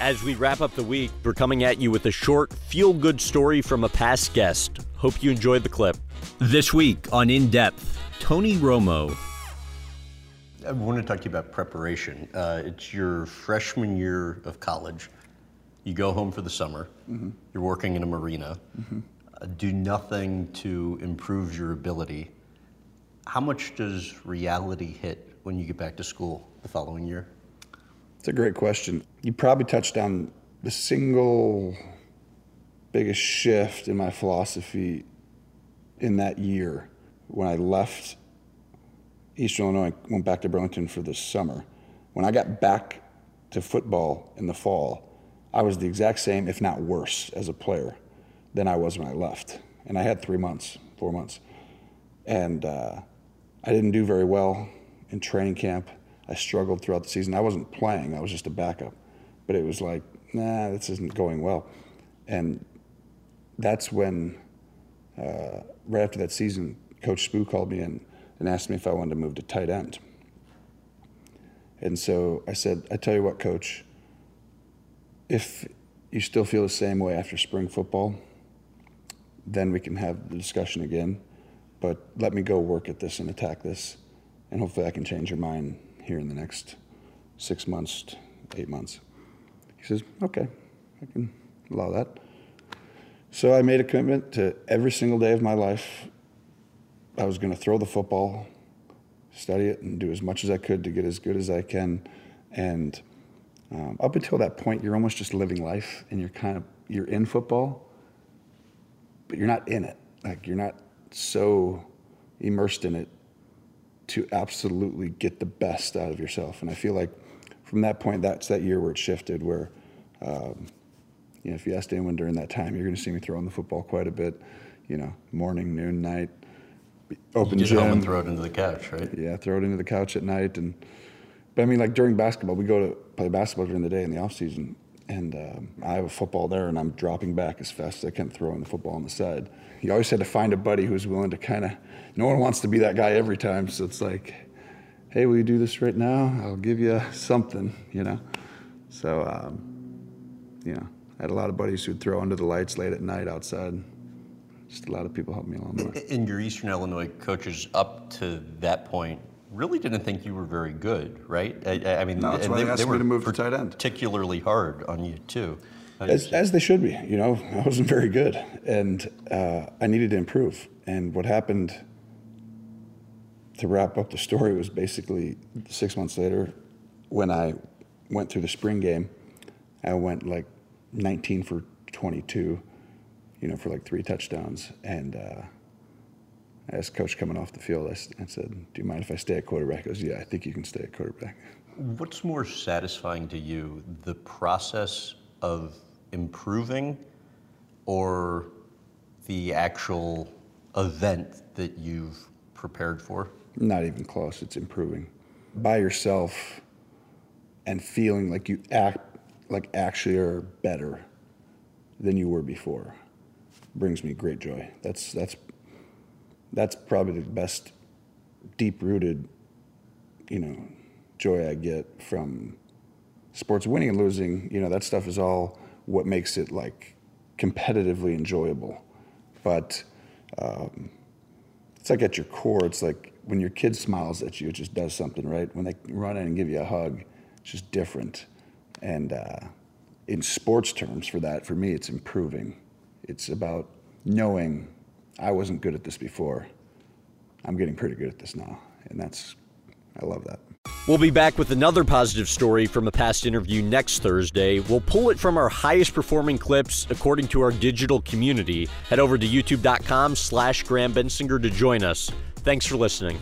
As we wrap up the week, we're coming at you with a short, feel good story from a past guest. Hope you enjoyed the clip. This week on In Depth, Tony Romo. I want to talk to you about preparation. Uh, it's your freshman year of college. You go home for the summer. Mm-hmm. You're working in a marina. Mm-hmm. Uh, do nothing to improve your ability. How much does reality hit when you get back to school the following year? It's a great question. You probably touched on the single biggest shift in my philosophy in that year when I left Eastern Illinois, went back to Burlington for the summer. When I got back to football in the fall, I was the exact same, if not worse, as a player than I was when I left. And I had three months, four months. And uh, I didn't do very well in training camp. I struggled throughout the season. I wasn't playing, I was just a backup. But it was like, nah, this isn't going well. And that's when, uh, right after that season, Coach Spoo called me in and asked me if I wanted to move to tight end. And so I said, I tell you what, coach, if you still feel the same way after spring football, then we can have the discussion again. But let me go work at this and attack this, and hopefully I can change your mind here in the next six months, eight months. He says, okay, I can allow that. So I made a commitment to every single day of my life. I was going to throw the football, study it, and do as much as I could to get as good as I can. And um, up until that point, you're almost just living life, and you're kind of you're in football, but you're not in it. Like you're not so immersed in it to absolutely get the best out of yourself. And I feel like from that point, that's that year where it shifted, where, um, you know, if you asked anyone during that time, you're going to see me throwing the football quite a bit, you know, morning, noon, night, open you gym. home and throw it into the couch, right? Yeah, throw it into the couch at night. And, but I mean, like during basketball, we go to play basketball during the day in the off season, and um, I have a football there, and I'm dropping back as fast as I can, throwing the football on the side. You always had to find a buddy who's willing to kind of. No one wants to be that guy every time, so it's like, hey, will you do this right now? I'll give you something, you know. So, um, you know, I had a lot of buddies who'd throw under the lights late at night outside. Just a lot of people helped me along the way. And your Eastern Illinois coaches up to that point really didn't think you were very good, right? I, I mean, no, that's why they, they asked they me were to move to tight end. particularly hard on you too. As, as, they should be. You know, I wasn't very good, and uh, I needed to improve. And what happened to wrap up the story was basically six months later, when I went through the spring game, I went like 19 for 22, you know, for like three touchdowns, and. Uh, I asked coach coming off the field, I, I said, Do you mind if I stay at quarterback? He goes, Yeah, I think you can stay at quarterback. What's more satisfying to you, the process of improving or the actual event that you've prepared for? Not even close. It's improving. By yourself and feeling like you act like actually are better than you were before brings me great joy. That's that's that's probably the best deep rooted, you know, joy I get from sports winning and losing. You know, that stuff is all what makes it like competitively enjoyable. But um, it's like at your core, it's like when your kid smiles at you, it just does something, right? When they run in and give you a hug, it's just different. And uh, in sports terms, for that, for me, it's improving. It's about knowing I wasn't good at this before. I'm getting pretty good at this now. And that's, I love that. We'll be back with another positive story from a past interview next Thursday. We'll pull it from our highest performing clips according to our digital community. Head over to youtube.com slash Graham Bensinger to join us. Thanks for listening.